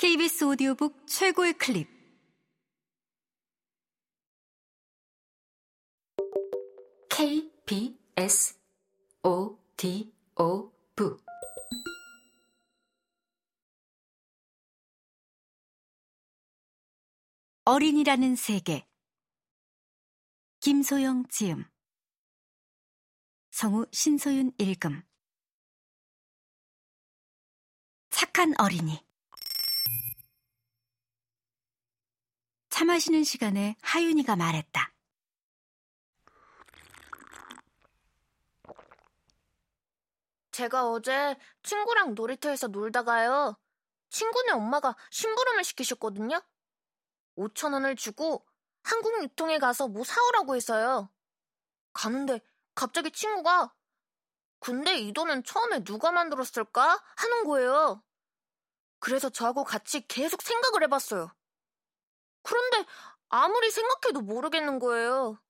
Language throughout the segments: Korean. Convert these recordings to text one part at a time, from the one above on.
KBS 오디오북 최고의 클립. 어린이라는 세계. 김소영 지음. 성우 신소윤 읽음. 착한 어린이 차 마시는 시간에 하윤이가 말했다. 제가 어제 친구랑 놀이터에서 놀다가요. 친구네 엄마가 심부름을 시키셨거든요. 5천 원을 주고 한국 유통에 가서 뭐 사오라고 해서요. 가는데 갑자기 친구가 근데 이 돈은 처음에 누가 만들었을까? 하는 거예요. 그래서 저하고 같이 계속 생각을 해봤어요. 그런데 아무리 생각해도 모르겠는 거예요.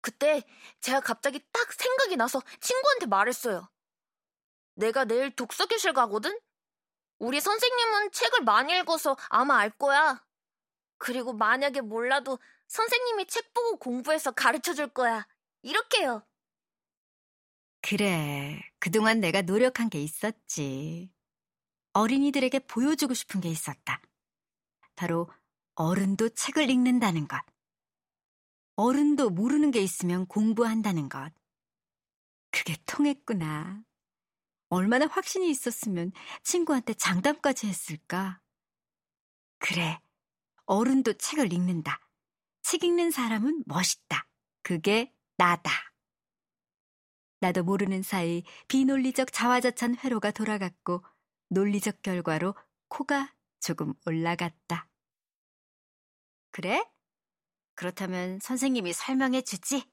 그때 제가 갑자기 딱 생각이 나서 친구한테 말했어요. 내가 내일 독서교실 가거든? 우리 선생님은 책을 많이 읽어서 아마 알 거야. 그리고 만약에 몰라도 선생님이 책 보고 공부해서 가르쳐 줄 거야. 이렇게요. 그래. 그동안 내가 노력한 게 있었지. 어린이들에게 보여주고 싶은 게 있었다. 바로 어른도 책을 읽는다는 것. 어른도 모르는 게 있으면 공부한다는 것. 그게 통했구나. 얼마나 확신이 있었으면 친구한테 장담까지 했을까? 그래. 어른도 책을 읽는다. 책 읽는 사람은 멋있다. 그게 나다. 나도 모르는 사이 비논리적 자화자찬 회로가 돌아갔고 논리적 결과로 코가 조금 올라갔다. 그래? 그렇다면 선생님이 설명해 주지?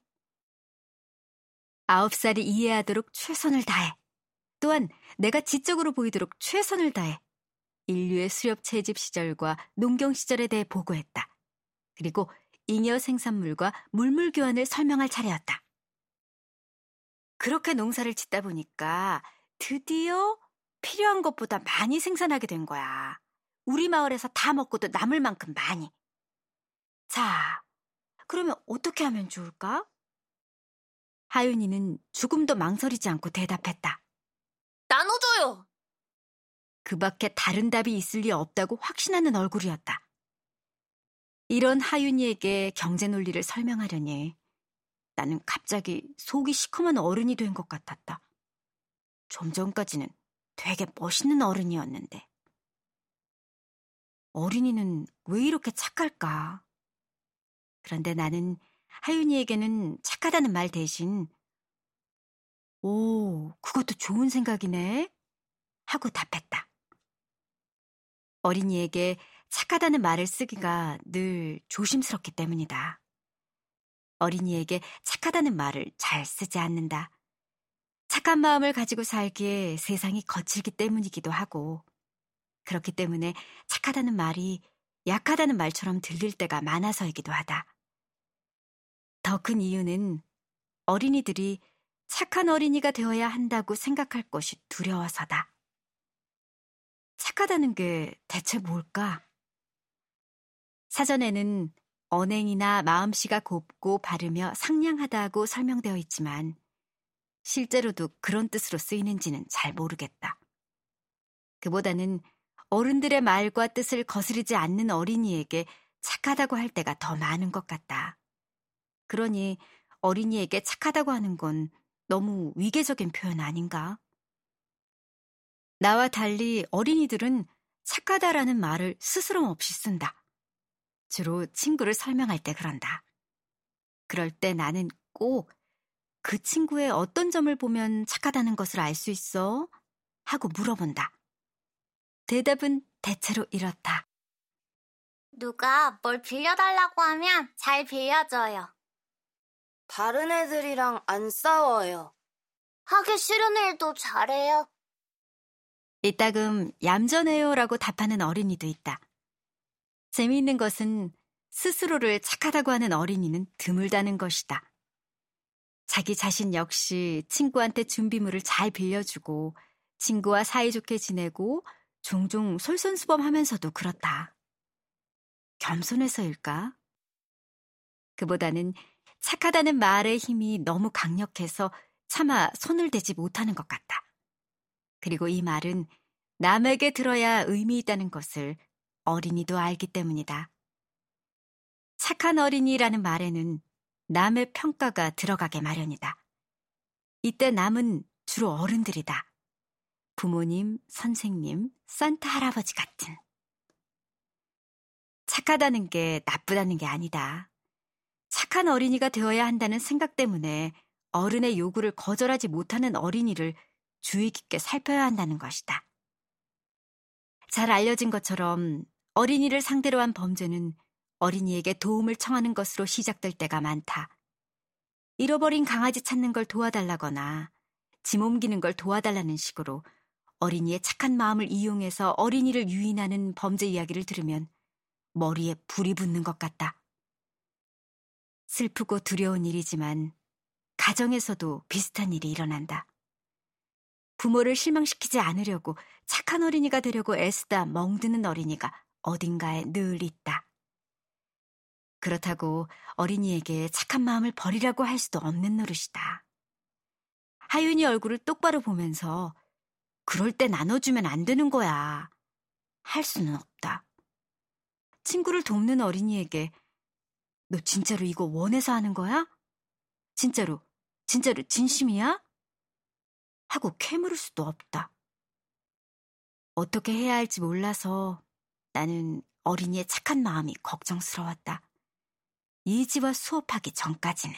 아홉 살이 이해하도록 최선을 다해. 또한 내가 지적으로 보이도록 최선을 다해. 인류의 수렵 채집 시절과 농경 시절에 대해 보고했다. 그리고 잉여 생산물과 물물 교환을 설명할 차례였다. 그렇게 농사를 짓다 보니까 드디어 필요한 것보다 많이 생산하게 된 거야. 우리 마을에서 다 먹고도 남을 만큼 많이. 자, 그러면 어떻게 하면 좋을까? 하윤이는 조금도 망설이지 않고 대답했다. 나눠줘요! 그 밖에 다른 답이 있을 리 없다고 확신하는 얼굴이었다. 이런 하윤이에게 경제 논리를 설명하려니 나는 갑자기 속이 시커먼 어른이 된 것 같았다. 좀 전까지는 되게 멋있는 어른이었는데. 어린이는 왜 이렇게 착할까? 그런데 나는 하윤이에게는 착하다는 말 대신, 오, 그것도 좋은 생각이네. 하고 답했다. 어린이에게 착하다는 말을 쓰기가 늘 조심스럽기 때문이다. 어린이에게 착하다는 말을 잘 쓰지 않는다. 착한 마음을 가지고 살기에 세상이 거칠기 때문이기도 하고, 그렇기 때문에 착하다는 말이 약하다는 말처럼 들릴 때가 많아서이기도 하다. 더 큰 이유는 어린이들이 착한 어린이가 되어야 한다고 생각할 것이 두려워서다. 착하다는 게 대체 뭘까? 사전에는 언행이나 마음씨가 곱고 바르며 상냥하다고 설명되어 있지만 실제로도 그런 뜻으로 쓰이는지는 잘 모르겠다. 그보다는 어른들의 말과 뜻을 거스르지 않는 어린이에게 착하다고 할 때가 더 많은 것 같다. 그러니 어린이에게 착하다고 하는 건 너무 위계적인 표현 아닌가? 나와 달리 어린이들은 착하다라는 말을 스스럼 없이 쓴다. 주로 친구를 설명할 때 그런다. 그럴 때 나는 꼭 그 친구의 어떤 점을 보면 착하다는 것을 알 수 있어? 하고 물어본다. 대답은 대체로 이렇다. 누가 뭘 빌려달라고 하면 잘 빌려줘요. 다른 애들이랑 안 싸워요. 하기 싫은 일도 잘해요. 이따금 얌전해요라고 답하는 어린이도 있다. 재미있는 것은 스스로를 착하다고 하는 어린이는 드물다는 것이다. 자기 자신 역시 친구한테 준비물을 잘 빌려주고 친구와 사이좋게 지내고 종종 솔선수범하면서도 그렇다. 겸손해서일까? 그보다는 착하다는 말의 힘이 너무 강력해서 차마 손을 대지 못하는 것 같다. 그리고 이 말은 남에게 들어야 의미 있다는 것을 어린이도 알기 때문이다. 착한 어린이라는 말에는 남의 평가가 들어가게 마련이다. 이때 남은 주로 어른들이다. 부모님, 선생님, 산타 할아버지 같은. 착하다는 게 나쁘다는 게 아니다. 착한 어린이가 되어야 한다는 생각 때문에 어른의 요구를 거절하지 못하는 어린이를 주의 깊게 살펴야 한다는 것이다. 잘 알려진 것처럼 어린이를 상대로 한 범죄는 어린이에게 도움을 청하는 것으로 시작될 때가 많다. 잃어버린 강아지 찾는 걸 도와달라거나 짐 옮기는 걸 도와달라는 식으로 어린이의 착한 마음을 이용해서 어린이를 유인하는 범죄 이야기를 들으면 머리에 불이 붙는 것 같다. 슬프고 두려운 일이지만 가정에서도 비슷한 일이 일어난다. 부모를 실망시키지 않으려고 착한 어린이가 되려고 애쓰다 멍드는 어린이가 어딘가에 늘 있다. 그렇다고 어린이에게 착한 마음을 버리라고 할 수도 없는 노릇이다. 하윤이 얼굴을 똑바로 보면서 그럴 때 나눠주면 안 되는 거야. 할 수는 없다. 친구를 돕는 어린이에게 너 진짜로 이거 원해서 하는 거야? 진짜로, 진짜로 진심이야? 하고 캐물을 수도 없다. 어떻게 해야 할지 몰라서 나는 어린이의 착한 마음이 걱정스러웠다. 이지와 수업하기 전까지는.